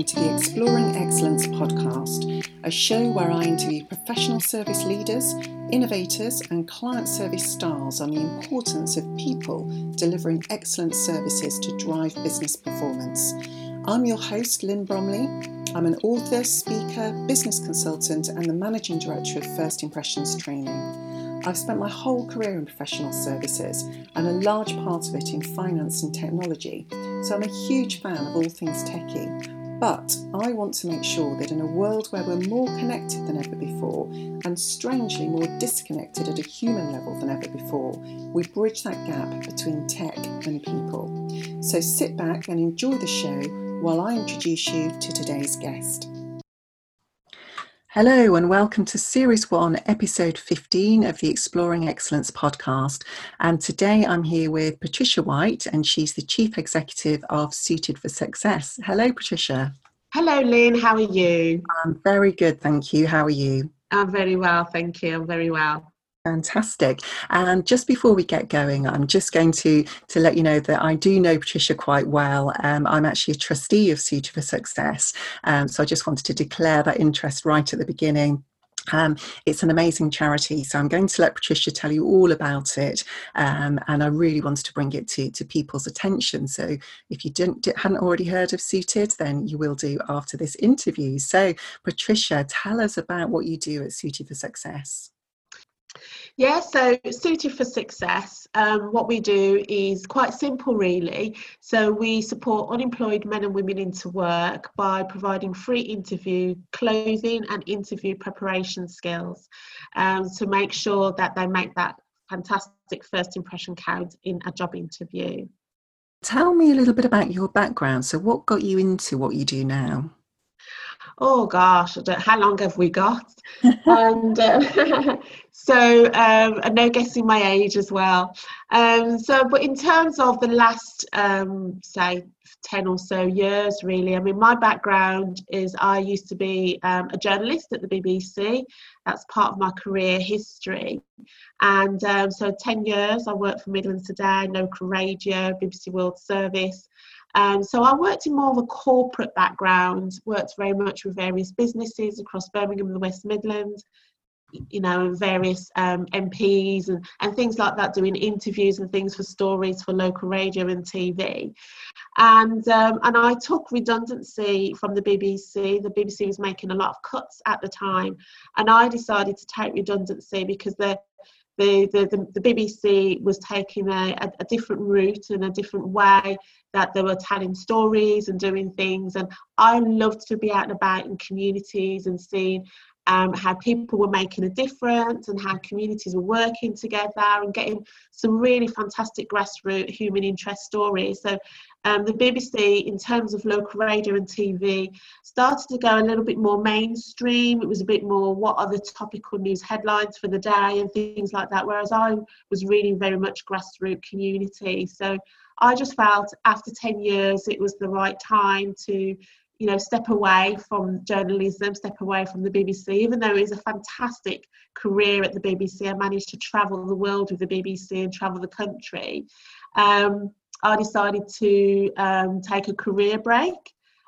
welcome to the Exploring Excellence podcast, a show where I interview professional service leaders, innovators, and client service stars on the importance of people delivering excellent services to drive business performance. I'm your host, Lynn Bromley. I'm an author, speaker, business consultant, and the managing director of First Impressions Training. I've spent my whole career in professional services and a large part of it in finance and technology, so I'm a huge fan of all things techie. But I want to make sure that in a world where we're more connected than ever before and strangely more disconnected at a human level than ever before, we bridge that gap between tech and people. So sit back and enjoy the show while I introduce you to today's guest. Hello, and welcome to Series 1, Episode 15 of the Exploring Excellence podcast. And today I'm here with Patricia White, and she's the Chief Executive of Suited for Success. Hello, Patricia. Hello, Lynn. How are you? I'm very good, thank you. How are you? I'm very well, thank you. I'm very well. Fantastic. And just before we get going, I'm just going to, to let you know that I do know Patricia quite well. Um, I'm actually a trustee of Suited for Success. Um, so I just wanted to declare that interest right at the beginning. Um, it's an amazing charity, so I'm going to let Patricia tell you all about it. Um, and I really wanted to bring it to, to people's attention. So if you didn't hadn't already heard of Suited, then you will do after this interview. So Patricia, tell us about what you do at Suited for Success. Yeah, so Suited for Success, um, what we do is quite simple, really. So we support unemployed men and women into work by providing free interview clothing and interview preparation skills um, to make sure that they make that fantastic first impression count in a job interview. Tell me a little bit about your background. So, what got you into what you do now? oh gosh, how long have we got? and uh, so, um, and no guessing my age as well. Um, so, but in terms of the last, um, say, 10 or so years, really, I mean, my background is I used to be um, a journalist at the BBC. That's part of my career history. And um, so, 10 years I worked for Midlands Today, Local Radio, BBC World Service. Um, so I worked in more of a corporate background, worked very much with various businesses across Birmingham and the West Midlands, you know, various um, MPs and, and things like that, doing interviews and things for stories for local radio and TV. And, um, and I took redundancy from the BBC. The BBC was making a lot of cuts at the time. And I decided to take redundancy because the the, the, the, BBC was taking a, a, a, different route and a different way that they were telling stories and doing things. And I loved to be out and about in communities and seeing um, how people were making a difference and how communities were working together and getting some really fantastic grassroots human interest stories. So um, the BBC, in terms of local radio and TV, started to go a little bit more mainstream. It was a bit more what are the topical news headlines for the day and things like that. Whereas I was really very much grassroots community. So I just felt after 10 years it was the right time to you know step away from journalism step away from the bbc even though it was a fantastic career at the bbc i managed to travel the world with the bbc and travel the country um, i decided to um, take a career break.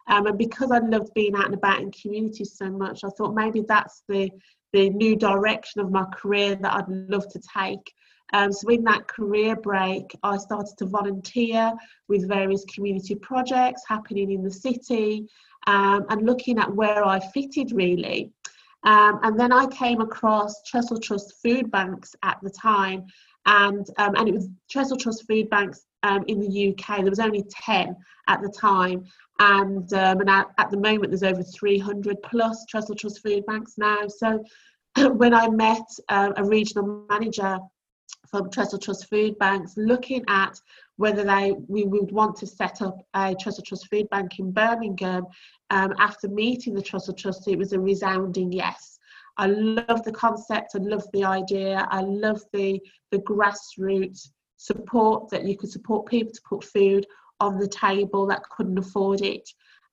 Um, and because i loved being out and about in communities so much i thought maybe that's the the new direction of my career that i'd love to take um, so in that career break, I started to volunteer with various community projects happening in the city um, and looking at where I fitted really. Um, and then I came across Trussell Trust Food Banks at the time, and um, and it was Trussell Trust Food Banks um, in the UK. There was only ten at the time, and um, and at, at, the moment there's over 300 plus Trussell Trust Food Banks now. So when I met uh, a regional manager from Trussell Trust Food Banks looking at whether they we would want to set up a Trussell Trust Food Bank in Birmingham. Um, after meeting the Trussell Trust, it was a resounding yes. I love the concept, I love the idea, I love the the grassroots support that you could support people to put food on the table that couldn't afford it.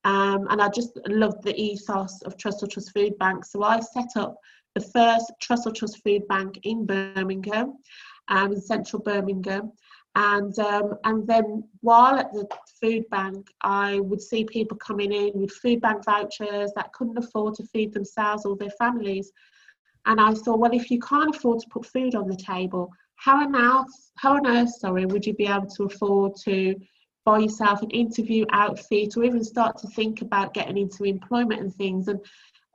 Um, and I just loved the ethos of Trussell Trust Food Bank. So I set up the first Trussell Trust Food Bank in Birmingham um, in central Birmingham. And um, and then while at the food bank, I would see people coming in with food bank vouchers that couldn't afford to feed themselves or their families. And I thought, well, if you can't afford to put food on the table, how on earth, how on earth, sorry, would you be able to afford to buy yourself an interview outfit or even start to think about getting into employment and things? And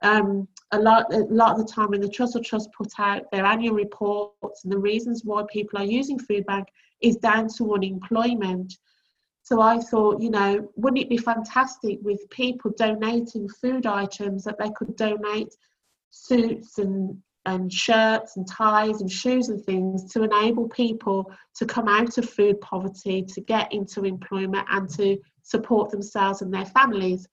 um, a lot, a lot of the time when the Trussell Trust put out their annual reports and the reasons why people are using food bank is down to unemployment. So I thought, you know, wouldn't it be fantastic with people donating food items that they could donate suits and and shirts and ties and shoes and things to enable people to come out of food poverty, to get into employment and to support themselves and their families.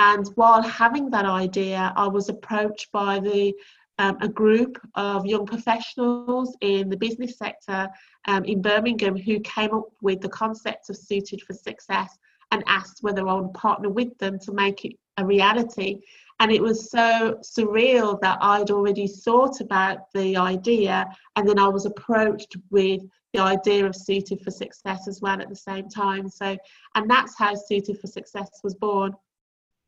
And while having that idea, I was approached by the um, a group of young professionals in the business sector um, in Birmingham who came up with the concept of Suited for Success and asked whether I would partner with them to make it a reality. And it was so surreal that I'd already thought about the idea, and then I was approached with the idea of Suited for Success as well at the same time. So, and that's how Suited for Success was born.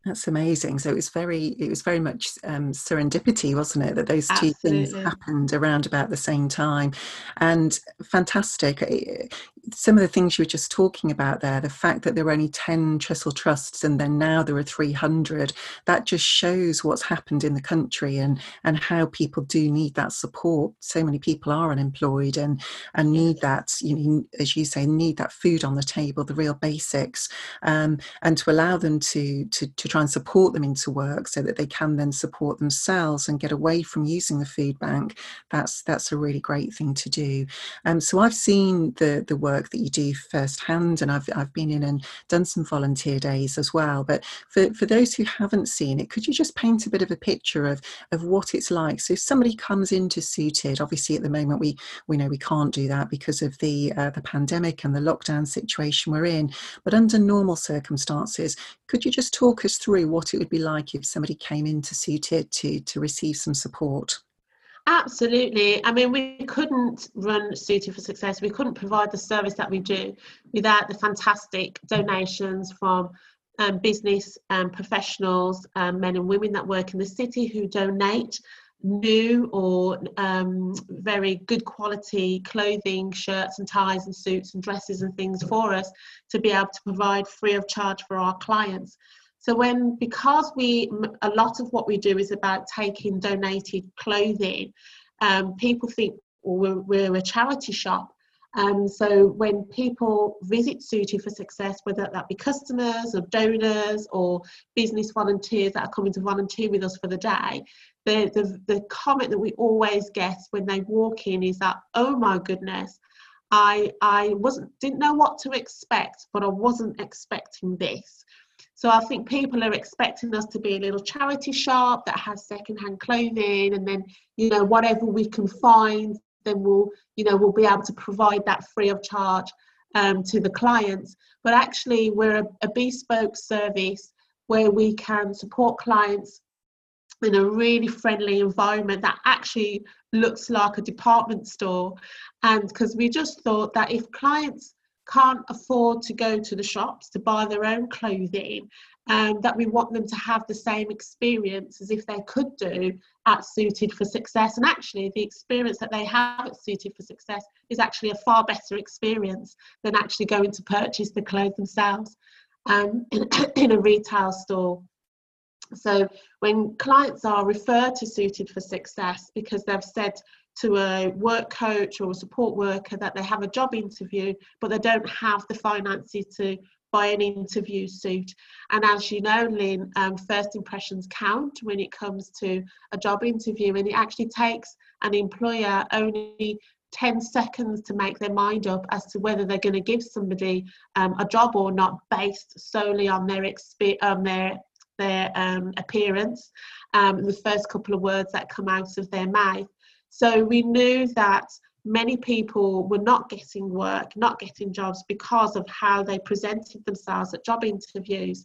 That's amazing. So it was very, it was very much um, serendipity, wasn't it? That those two Absolutely. things happened around about the same time, and fantastic. Some of the things you were just talking about there, the fact that there were only ten Trussell trusts, and then now there are three hundred, that just shows what's happened in the country and and how people do need that support. So many people are unemployed and and need that, you know, as you say, need that food on the table, the real basics, um, and to allow them to to to try and support them into work so that they can then support themselves and get away from using the food bank that's that's a really great thing to do um, so i've seen the the work that you do firsthand and i've, I've been in and done some volunteer days as well. But for, for those who haven't seen it could you just paint a bit of a picture of of what it's like? So if somebody comes into suited obviously at the moment we we know we can't do that because of the uh, the pandemic and the lockdown situation we're in. But under normal circumstances could you just talk us through what it would be like if somebody came in to Suited to, to receive some support? Absolutely. I mean, we couldn't run Suited for Success, we couldn't provide the service that we do without the fantastic donations from um, business um, professionals, um, men and women that work in the city who donate new or um, very good quality clothing, shirts and ties and suits and dresses and things for us to be able to provide free of charge for our clients. So when because we a lot of what we do is about taking donated clothing, um, people think well, we're, we're a charity shop. Um, so when people visit Suited for Success, whether that be customers or donors or business volunteers that are coming to volunteer with us for the day, the, the, the comment that we always get when they walk in is that, oh my goodness, I, I wasn't didn't know what to expect, but I wasn't expecting this. So I think people are expecting us to be a little charity shop that has secondhand clothing, and then you know whatever we can find, then we'll you know we'll be able to provide that free of charge um, to the clients. But actually, we're a, a bespoke service where we can support clients in a really friendly environment that actually looks like a department store and because we just thought that if clients can't afford to go to the shops to buy their own clothing um, that we want them to have the same experience as if they could do at Suited for Success. And actually, the experience that they have at Suited for Success is actually a far better experience than actually going to purchase the clothes themselves um, in, in a retail store. So when clients are referred to Suited for Success because they've said to a work coach or a support worker that they have a job interview, but they don't have the finances to buy an interview suit. And as you know, Lynn, um, first impressions count when it comes to a job interview, and it actually takes an employer only 10 seconds to make their mind up as to whether they're going to give somebody um, a job or not based solely on their exp- on their their um, appearance um, the first couple of words that come out of their mouth so we knew that many people were not getting work, not getting jobs because of how they presented themselves at job interviews.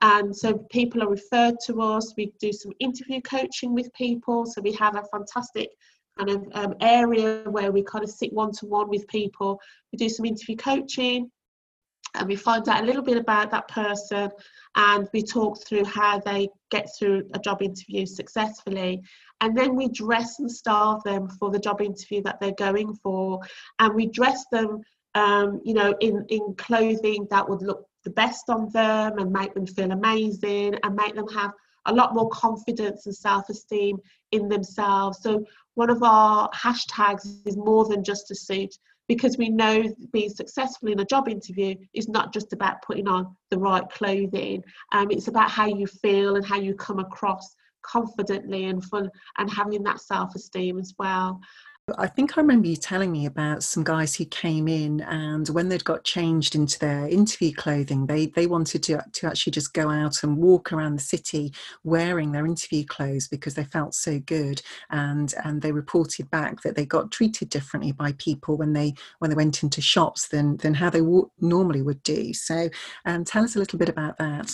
And so people are referred to us. We do some interview coaching with people. So we have a fantastic kind of um, area where we kind of sit one to one with people. We do some interview coaching and we find out a little bit about that person and we talk through how they get through a job interview successfully. And then we dress and style them for the job interview that they're going for. And we dress them um, you know in in clothing that would look the best on them and make them feel amazing and make them have a lot more confidence and self-esteem in themselves. So one of our hashtags is more than just a suit because we know being successful in a job interview is not just about putting on the right clothing. Um, it's about how you feel and how you come across confidently and fun and having that self-esteem as well I think I remember you telling me about some guys who came in and when they'd got changed into their interview clothing, they, they wanted to, to actually just go out and walk around the city wearing their interview clothes because they felt so good. And, and they reported back that they got treated differently by people when they, when they went into shops than, than how they normally would do. So um, tell us a little bit about that.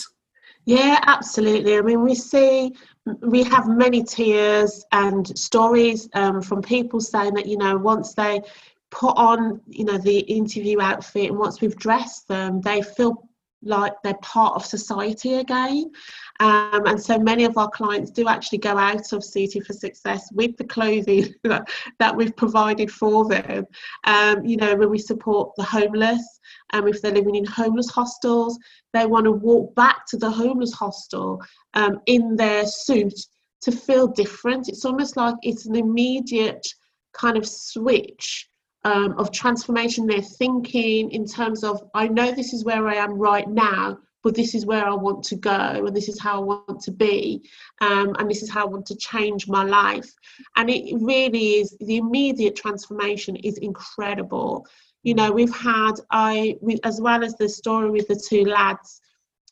Yeah, absolutely. I mean, we see, we have many tears and stories um, from people saying that, you know, once they put on, you know, the interview outfit and once we've dressed them, they feel like they're part of society again. Um, and so many of our clients do actually go out of Suited for Success with the clothing that, that we've provided for them. Um, you know, when we support the homeless, um, if they're living in homeless hostels, they want to walk back to the homeless hostel um, in their suit to feel different. It's almost like it's an immediate kind of switch um, of transformation they're thinking in terms of i know this is where i am right now but this is where i want to go and this is how i want to be um, and this is how i want to change my life and it really is the immediate transformation is incredible you know we've had i we, as well as the story with the two lads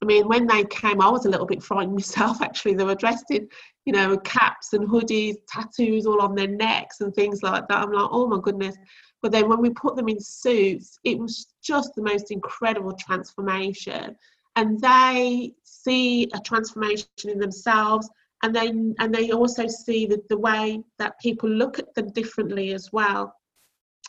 I mean, when they came, I was a little bit frightened myself. Actually, they were dressed in, you know, caps and hoodies, tattoos all on their necks and things like that. I'm like, oh my goodness. But then when we put them in suits, it was just the most incredible transformation. And they see a transformation in themselves and they and they also see the, the way that people look at them differently as well.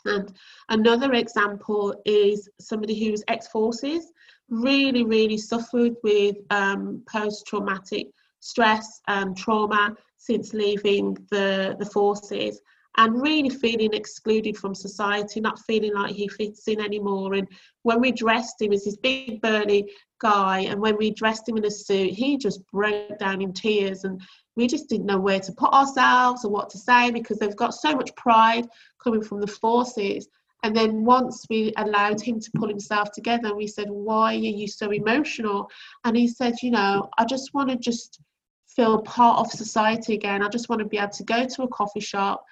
And another example is somebody who's ex-forces, really, really suffered with um, post-traumatic stress and trauma since leaving the, the forces and really feeling excluded from society, not feeling like he fits in anymore. And when we dressed him as this big burly guy, and when we dressed him in a suit, he just broke down in tears. And we just didn't know where to put ourselves or what to say because they've got so much pride coming from the forces. And then once we allowed him to pull himself together, we said, Why are you so emotional? And he said, You know, I just want to just feel part of society again. I just want to be able to go to a coffee shop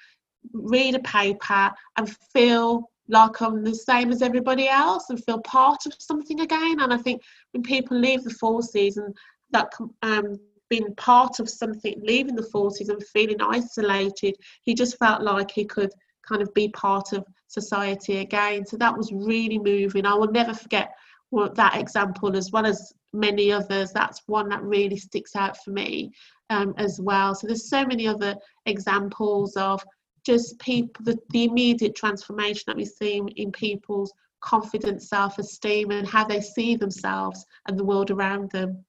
read a paper and feel like I'm the same as everybody else and feel part of something again. And I think when people leave the forces and that um, being part of something, leaving the forces and feeling isolated, he just felt like he could kind of be part of society again. So that was really moving. I will never forget that example as well as many others. That's one that really sticks out for me um, as well. So there's so many other examples of just people the, the immediate transformation that we see in people's confidence self-esteem and how they see themselves and the world around them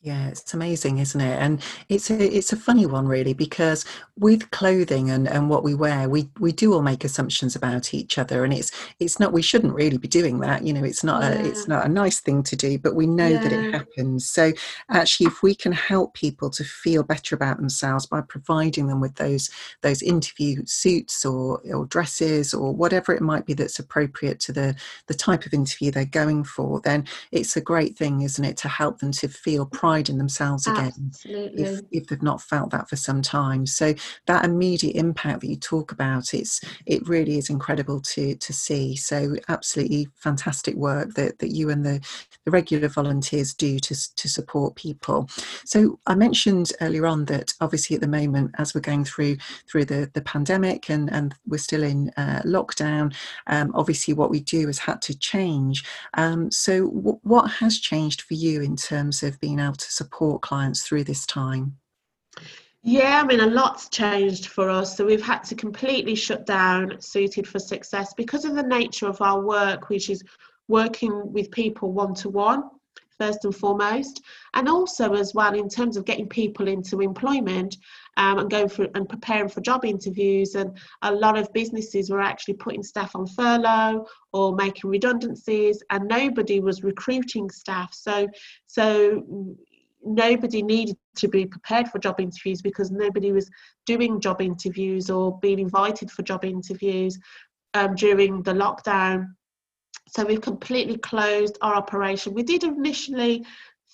yeah, it's amazing, isn't it? And it's a it's a funny one really because with clothing and, and what we wear, we, we do all make assumptions about each other and it's it's not we shouldn't really be doing that. You know, it's not yeah. a it's not a nice thing to do, but we know yeah. that it happens. So actually if we can help people to feel better about themselves by providing them with those those interview suits or, or dresses or whatever it might be that's appropriate to the the type of interview they're going for, then it's a great thing, isn't it, to help them to feel pride in themselves again if, if they've not felt that for some time. So that immediate impact that you talk about it's it really is incredible to to see. So absolutely fantastic work that, that you and the, the regular volunteers do to, to support people. So i mentioned earlier on that obviously at the moment as we're going through through the, the pandemic and, and we're still in uh, lockdown um, obviously what we do has had to change. Um, so w- what has changed for you in terms of being able to support clients through this time? Yeah, I mean, a lot's changed for us. So we've had to completely shut down Suited for Success because of the nature of our work, which is working with people one to one first and foremost, and also as well in terms of getting people into employment um, and going for and preparing for job interviews. And a lot of businesses were actually putting staff on furlough or making redundancies, and nobody was recruiting staff. So, so nobody needed to be prepared for job interviews because nobody was doing job interviews or being invited for job interviews um, during the lockdown. So we've completely closed our operation. We did initially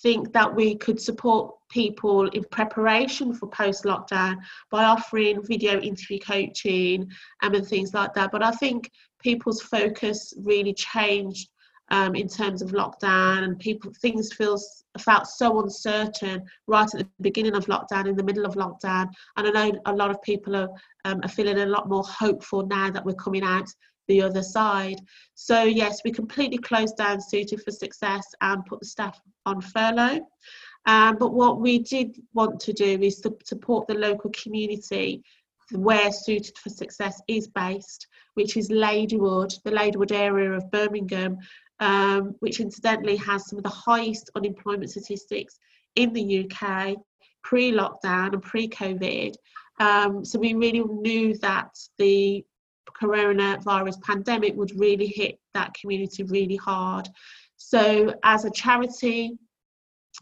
think that we could support people in preparation for post lockdown by offering video interview coaching and things like that. But I think people's focus really changed um, in terms of lockdown and people things feels felt so uncertain right at the beginning of lockdown in the middle of lockdown and i know a lot of people are, um, are feeling a lot more hopeful now that we're coming out the other side. So yes, we completely closed down Suited for Success and put the staff on furlough. Um, but what we did want to do is to support the local community where Suited for Success is based, which is Ladywood, the Ladywood area of Birmingham, um, which incidentally has some of the highest unemployment statistics in the UK pre-lockdown and pre-COVID. Um, so we really knew that the coronavirus pandemic would really hit that community really hard. So, as a charity,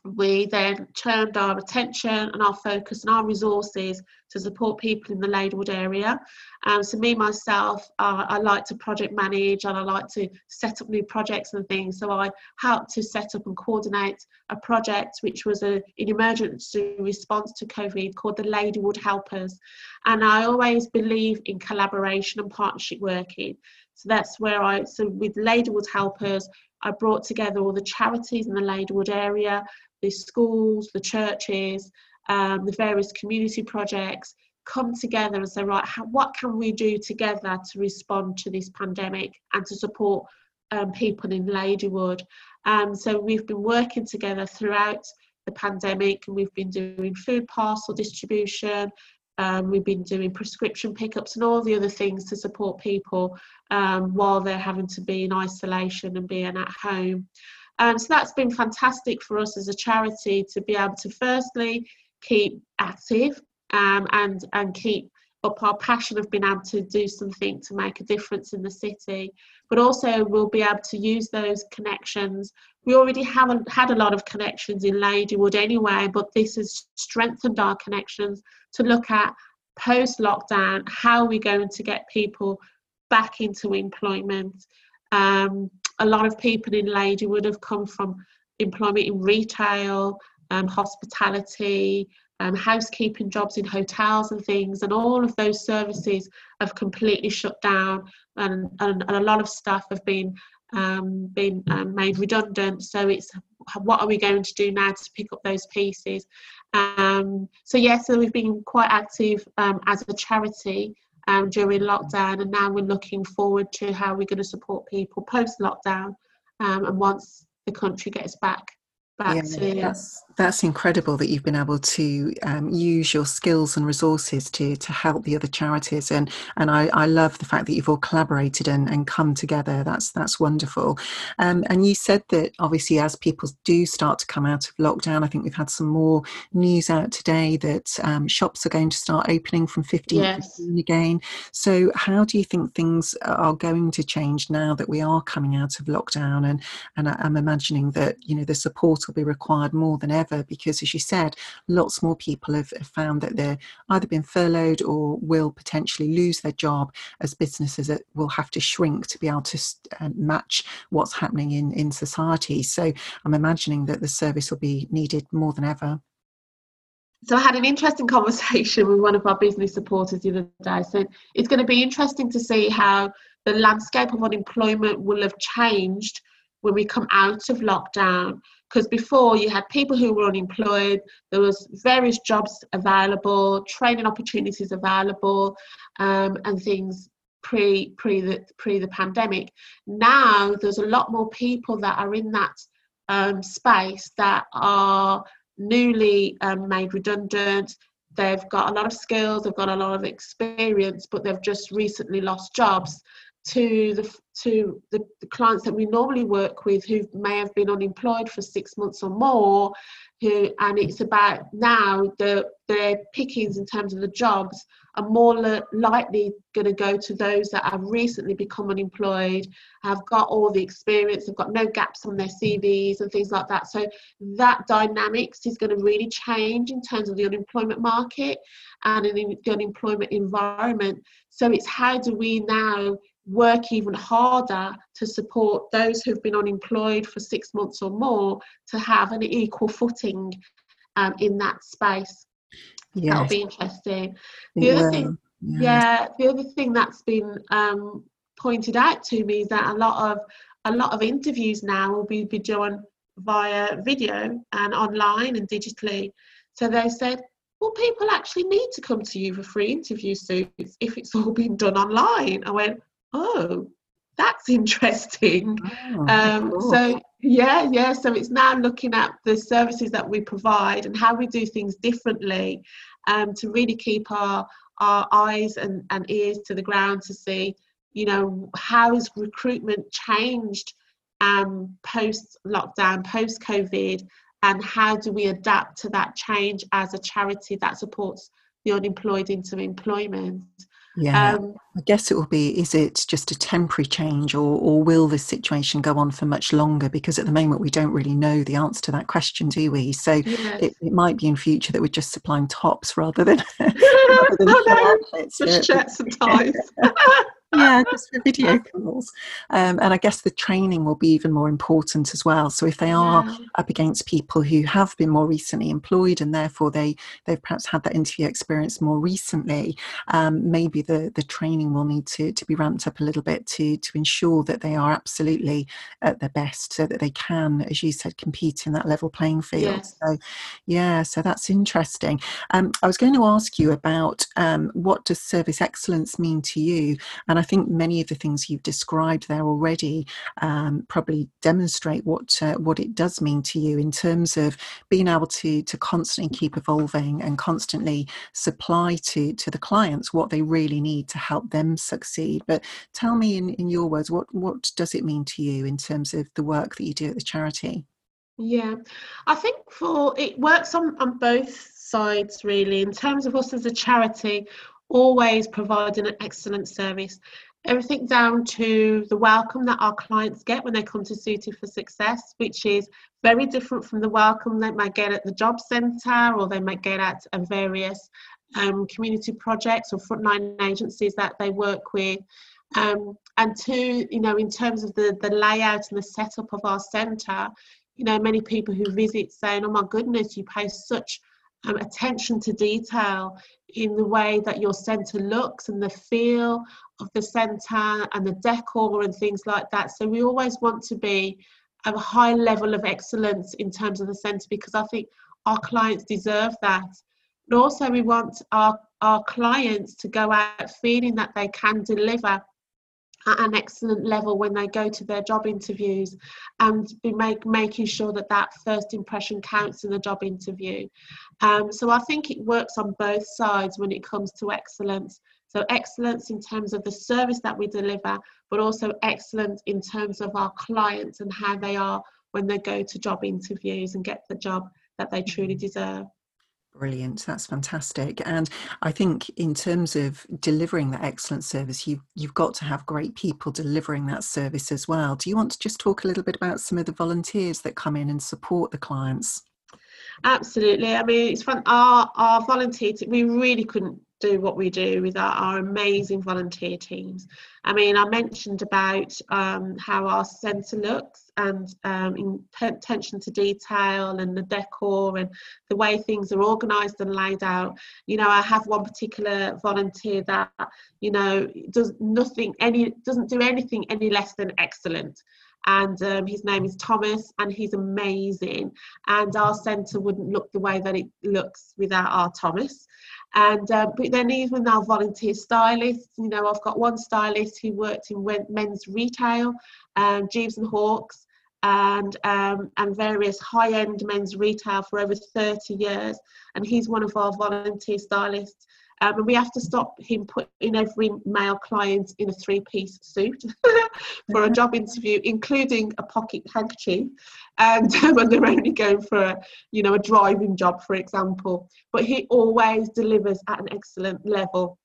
we then turned our attention and our focus and our resources to support people in the Ladywood area. Um, so me myself, uh, I like to project manage and I like to set up new projects and things. So I helped to set up and coordinate a project which was a, an emergency response to COVID called the Ladywood Helpers. And I always believe in collaboration and partnership working. So that's where I, so with Ladywood Helpers, I brought together all the charities in the Ladywood area, the schools, the churches, um, the various community projects come together and say, right, how, what can we do together to respond to this pandemic and to support um, people in Ladywood? Um, so we've been working together throughout the pandemic and we've been doing food parcel distribution, um, we've been doing prescription pickups and all the other things to support people um, while they're having to be in isolation and being at home. Um, so that's been fantastic for us as a charity to be able to firstly keep active um, and and keep up our passion of being able to do something to make a difference in the city. But also we'll be able to use those connections. We already have a, had a lot of connections in ladywood anyway but this has strengthened our connections to look at post lockdown how we're we going to get people back into employment. Um, a lot of people in ladywood have come from employment in retail um, hospitality um, housekeeping jobs in hotels and things, and all of those services have completely shut down, and, and, and a lot of staff have been um, been um, made redundant. So it's what are we going to do now to pick up those pieces? Um, so yes, yeah, so we've been quite active um, as a charity um, during lockdown, and now we're looking forward to how we're going to support people post lockdown um, and once the country gets back back yeah, that's that's incredible that you've been able to um, use your skills and resources to to help the other charities. And and I, I love the fact that you've all collaborated and, and come together. That's that's wonderful. Um, and you said that obviously as people do start to come out of lockdown I think we've had some more news out today that um, shops are going to start opening from 15 yes. again. So how do you think things are going to change now that we are coming out of lockdown? And and I'm imagining that you know the support will be required more than ever because, as you said, lots more people have, have found that they're either been furloughed or will potentially lose their job as businesses will have to shrink to be able to uh, match what's happening in, in society. So I'm imagining that the service will be needed more than ever. So I had an interesting conversation with one of our business supporters the other day. So it's going to be interesting to see how the landscape of unemployment will have changed when we come out of lockdown because before you had people who were unemployed there was various jobs available training opportunities available um, and things pre pre the pre the pandemic. Now there's a lot more people that are in that um, space that are newly um, made redundant. They've got a lot of skills, they've got a lot of experience, but they've just recently lost jobs to the to the, the, clients that we normally work with who may have been unemployed for six months or more who and it's about now the their pickings in terms of the jobs are more likely going to go to those that have recently become unemployed have got all the experience have got no gaps on their cvs and things like that. So that dynamics is going to really change in terms of the unemployment market and in the unemployment environment. So it's how do we now work even harder to support those who've been unemployed for six months or more to have an equal footing um, in that space. Yes. That'll be interesting. The other thing, yeah. yeah. the other thing that's been um, pointed out to me is that a lot of a lot of interviews now will be, be done via video and online and digitally. So they said, well, people actually need to come to you for free interview suits if it's all been done online. I went, oh, that's interesting. Oh, um, cool. So, yeah, yeah. So it's now looking at the services that we provide and how we do things differently um, to really keep our, our eyes and, and ears to the ground to see, you know, how has recruitment changed um, post lockdown, post COVID, and how do we adapt to that change as a charity that supports the unemployed into employment. Yeah, um, I guess it will be. Is it just a temporary change, or or will this situation go on for much longer? Because at the moment we don't really know the answer to that question, do we? So yes. it, it, might be in future that we're just supplying tops rather than, rather than oh, no. just shirts and ties. yeah, just for video calls. Um, and I guess the training will be even more important as well. So if they are yeah. up against people who have been more recently employed and therefore they they've perhaps had that interview experience more recently, um, maybe the the training will need to to be ramped up a little bit to to ensure that they are absolutely at their best, so that they can, as you said, compete in that level playing field. Yes. So yeah, so that's interesting. Um, I was going to ask you about um, what does service excellence mean to you, and I I think many of the things you've described there already um, probably demonstrate what uh, what it does mean to you in terms of being able to to constantly keep evolving and constantly supply to to the clients what they really need to help them succeed. But tell me in, in your words, what what does it mean to you in terms of the work that you do at the charity? Yeah, I think for it works on, on both sides really. In terms of us as a charity, always providing an excellent service. Everything down to the welcome that our clients get when they come to Suited for Success, which is very different from the welcome they might get at the job centre or they might get at various um, community projects or frontline agencies that they work with. Um, and two, you know, in terms of the, the layout and the setup of our centre, you know, many people who visit saying, oh my goodness, you pay such um, attention to detail in the way that your centre looks and the feel of the centre and the decor and things like that. So we always want to be at a high level of excellence in terms of the centre because I think our clients deserve that. But also we want our, our clients to go out feeling that they can deliver at an excellent level when they go to their job interviews and be make, making sure that that first impression counts in the job interview. Um, so I think it works on both sides when it comes to excellence. So excellence in terms of the service that we deliver, but also excellence in terms of our clients and how they are when they go to job interviews and get the job that they truly deserve. Brilliant. That's fantastic. And I think in terms of delivering that excellent service, you've, you've got to have great people delivering that service as well. Do you want to just talk a little bit about some of the volunteers that come in and support the clients? Absolutely. I mean, it's fun. Our, our volunteer, we really couldn't do what we do with our, our amazing volunteer teams. I mean, I mentioned about um, how our centre looks and um, attention to detail and the decor and the way things are organised and laid out. You know, I have one particular volunteer that you know does nothing any doesn't do anything any less than excellent and um, his name is Thomas, and he's amazing. And our centre wouldn't look the way that it looks without our Thomas. And uh, but then even our volunteer stylists, you know, I've got one stylist who worked in men's retail, um, Gieves and Hawkes, and um, and various high-end men's retail for over 30 years. And he's one of our volunteer stylists um, and we have to stop him putting every male client in a three-piece suit for a job interview, including a pocket handkerchief, and when they're only going for a, you know, a driving job, for example. But he always delivers at an excellent level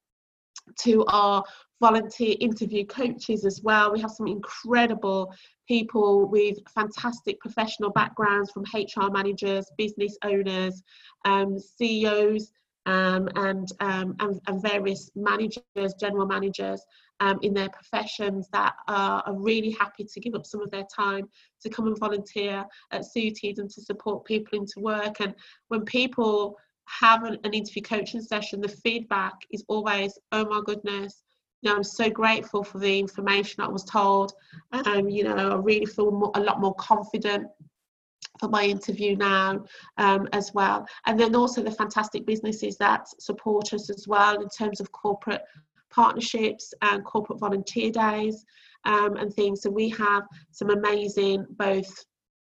to our volunteer interview coaches as well. We have some incredible people with fantastic professional backgrounds from HR managers, business owners, um, CEOs, um, and, um, and, and, various managers, general managers um, in their professions that are, are, really happy to give up some of their time to come and volunteer at Suited and to support people into work. And when people have an, an interview coaching session, the feedback is always, oh my goodness, you know, I'm so grateful for the information I was told. Um, you know, I really feel more, a lot more confident for my interview now um, as well. And then also the fantastic businesses that support us as well in terms of corporate partnerships and corporate volunteer days um, and things. So we have some amazing both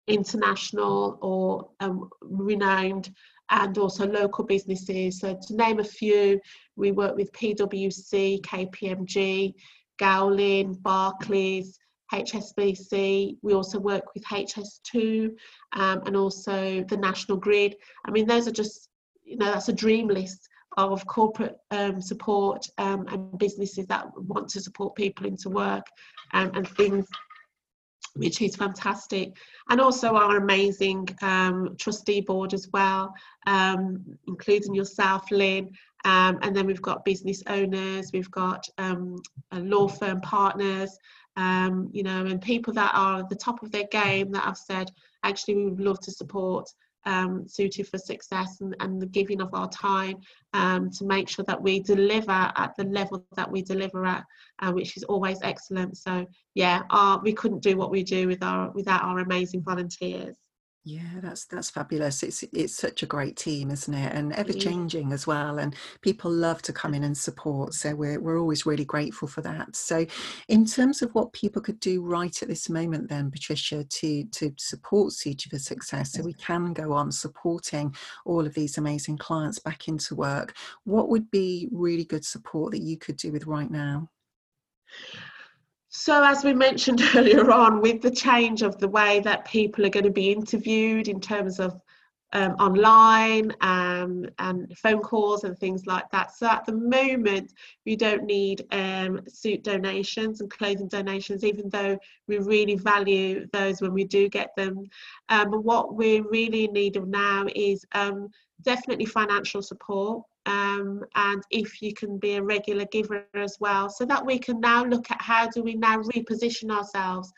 international or um, renowned and also local businesses. So to name a few, we work with PwC, KPMG, Gowling, Barclays, HSBC. We also work with HS2 um, and also the National Grid. I mean, those are just, you know, that's a dream list of corporate um, support um, and businesses that want to support people into work um, and things which is fantastic and also our amazing um, trustee board as well um, including yourself lynn um, and then we've got business owners we've got um, law firm partners um, you know, and people that are at the top of their game that have said, actually, we would love to support um, Suited for Success and, and, the giving of our time um, to make sure that we deliver at the level that we deliver at, uh, which is always excellent. So, yeah, our, we couldn't do what we do with our, without our amazing volunteers. Yeah, that's that's fabulous. It's it's such a great team, isn't it? And ever changing as well. And people love to come in and support. So we're we're always really grateful for that. So in terms of what people could do right at this moment then, Patricia, to to support Suited for Success so we can go on supporting all of these amazing clients back into work, what would be really good support that you could do with right now? So, as we mentioned earlier on, with the change of the way that people are going to be interviewed in terms of um, online um, and phone calls and things like that. So, at the moment, we don't need um, suit donations and clothing donations, even though we really value those when we do get them. Um, but what we're really in need of now is um, definitely financial support um, and if you can be a regular giver as well so that we can now look at how do we now reposition ourselves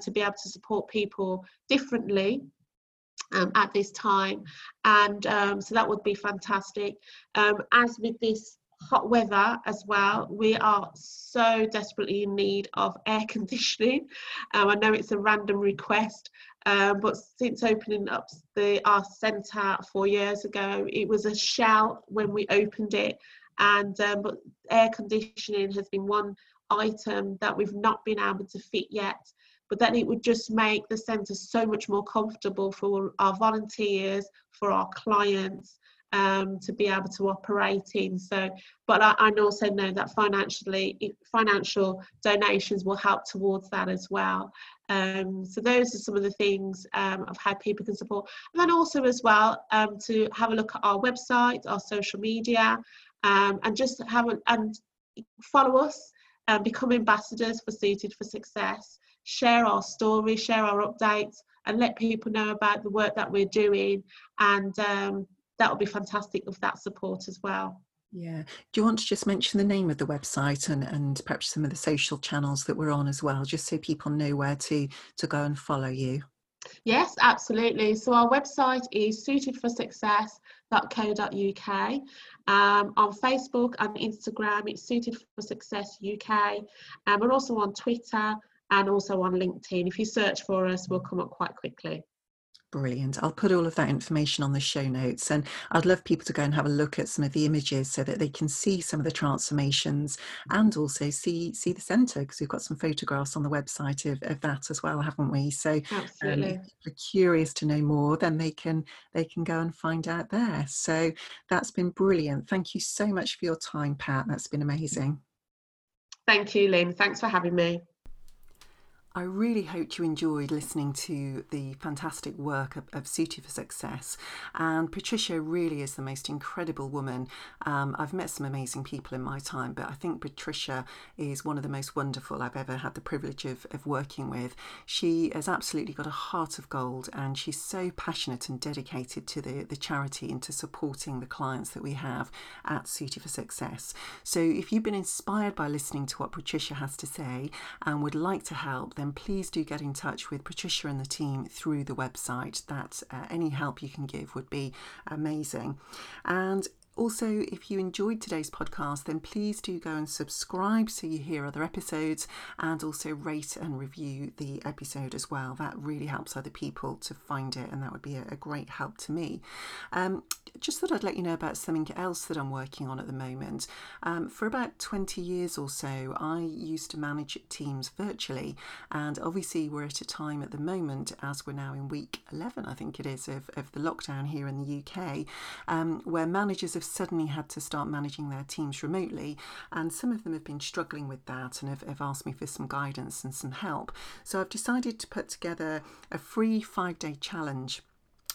to be able to support people differently um, at this time. And um, so that would be fantastic. Um, as with this hot weather as well we are so desperately in need of air conditioning. Um, i know it's a random request um, but since opening up the our centre four years ago, it was a shell when we opened it, and um, but air conditioning has been one item that we've not been able to fit yet. But then it would just make the centre so much more comfortable for our volunteers, for our clients, um, to be able to operate in. So, but I, I also know that financially, financial donations will help towards that as well. Um, so those are some of the things um, of how people can support. And then also as well um, to have a look at our website, our social media, um, and just have a, and follow us and become ambassadors for Suited for Success. Share our story, share our updates, and let people know about the work that we're doing. And um, that would be fantastic with that support as well. Yeah. Do you want to just mention the name of the website and, and perhaps some of the social channels that we're on as well, just so people know where to, to go and follow you? Yes, absolutely. So our website is suitedforsuccess.co.uk. Um, on Facebook and Instagram, it's Suited for Success UK. And we're also on Twitter and also on LinkedIn. If you search for us, we'll come up quite quickly. Brilliant. I'll put all of that information on the show notes. And I'd love people to go and have a look at some of the images so that they can see some of the transformations and also see see the centre because we've got some photographs on the website of, of that as well, haven't we? So um, if you're curious to know more, then they can they can go and find out there. So that's been brilliant. Thank you so much for your time, Pat. That's been amazing. Thank you, Lynn. Thanks for having me. I really hope you enjoyed listening to the fantastic work of, of for Success. And Patricia really is the most incredible woman. Um, I've met some amazing people in my time, but I think Patricia is one of the most wonderful I've ever had the privilege of, of working with. She has absolutely got a heart of gold and she's so passionate and dedicated to the, the charity and to supporting the clients that we have at Suited for Success. So if you've been inspired by listening to what Patricia has to say and would like to help, then please do get in touch with Patricia and the team through the website. That uh, any help you can give would be amazing. And also, if you enjoyed today's podcast, then please do go and subscribe so you hear other episodes and also rate and review the episode as well. That really helps other people to find it, and that would be a, great help to me. Um, just thought I'd let you know about something else that I'm working on at the moment. Um, for about 20 years or so, I used to manage teams virtually, and obviously, we're at a time at the moment, as we're now in week 11, I think it is, of, of the lockdown here in the UK, um, where managers have suddenly had to start managing their teams remotely, and some of them have been struggling with that and have, have asked me for some guidance and some help. So I've decided to put together a free five day challenge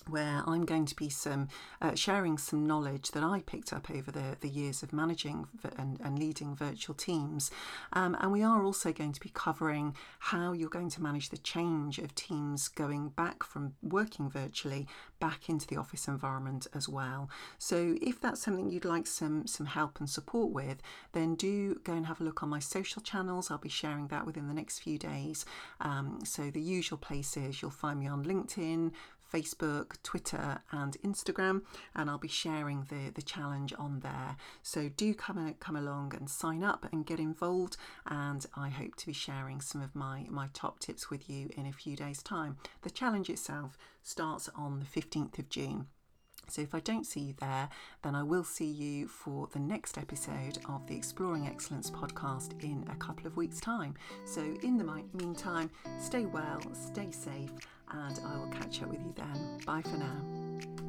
where I'm going to be some uh, sharing some knowledge that I picked up over the, the years of managing and, and leading virtual teams. Um, and we are also going to be covering how you're going to manage the change of teams going back from working virtually back into the office environment as well. So if that's something you'd like some some help and support with, then do go and have a look on my social channels. I'll be sharing that within the next few days. Um, so the usual places you'll find me on LinkedIn, Facebook, Twitter, and Instagram, and I'll be sharing the, the challenge on there. So do come and come along and sign up and get involved. And I hope to be sharing some of my my top tips with you in a few days' time. The challenge itself starts on the 15th of June. So if I don't see you there, then I will see you for the next episode of the Exploring Excellence podcast in a couple of weeks' time. So in the meantime, stay well, stay safe, and I will catch up with you then. Bye for now.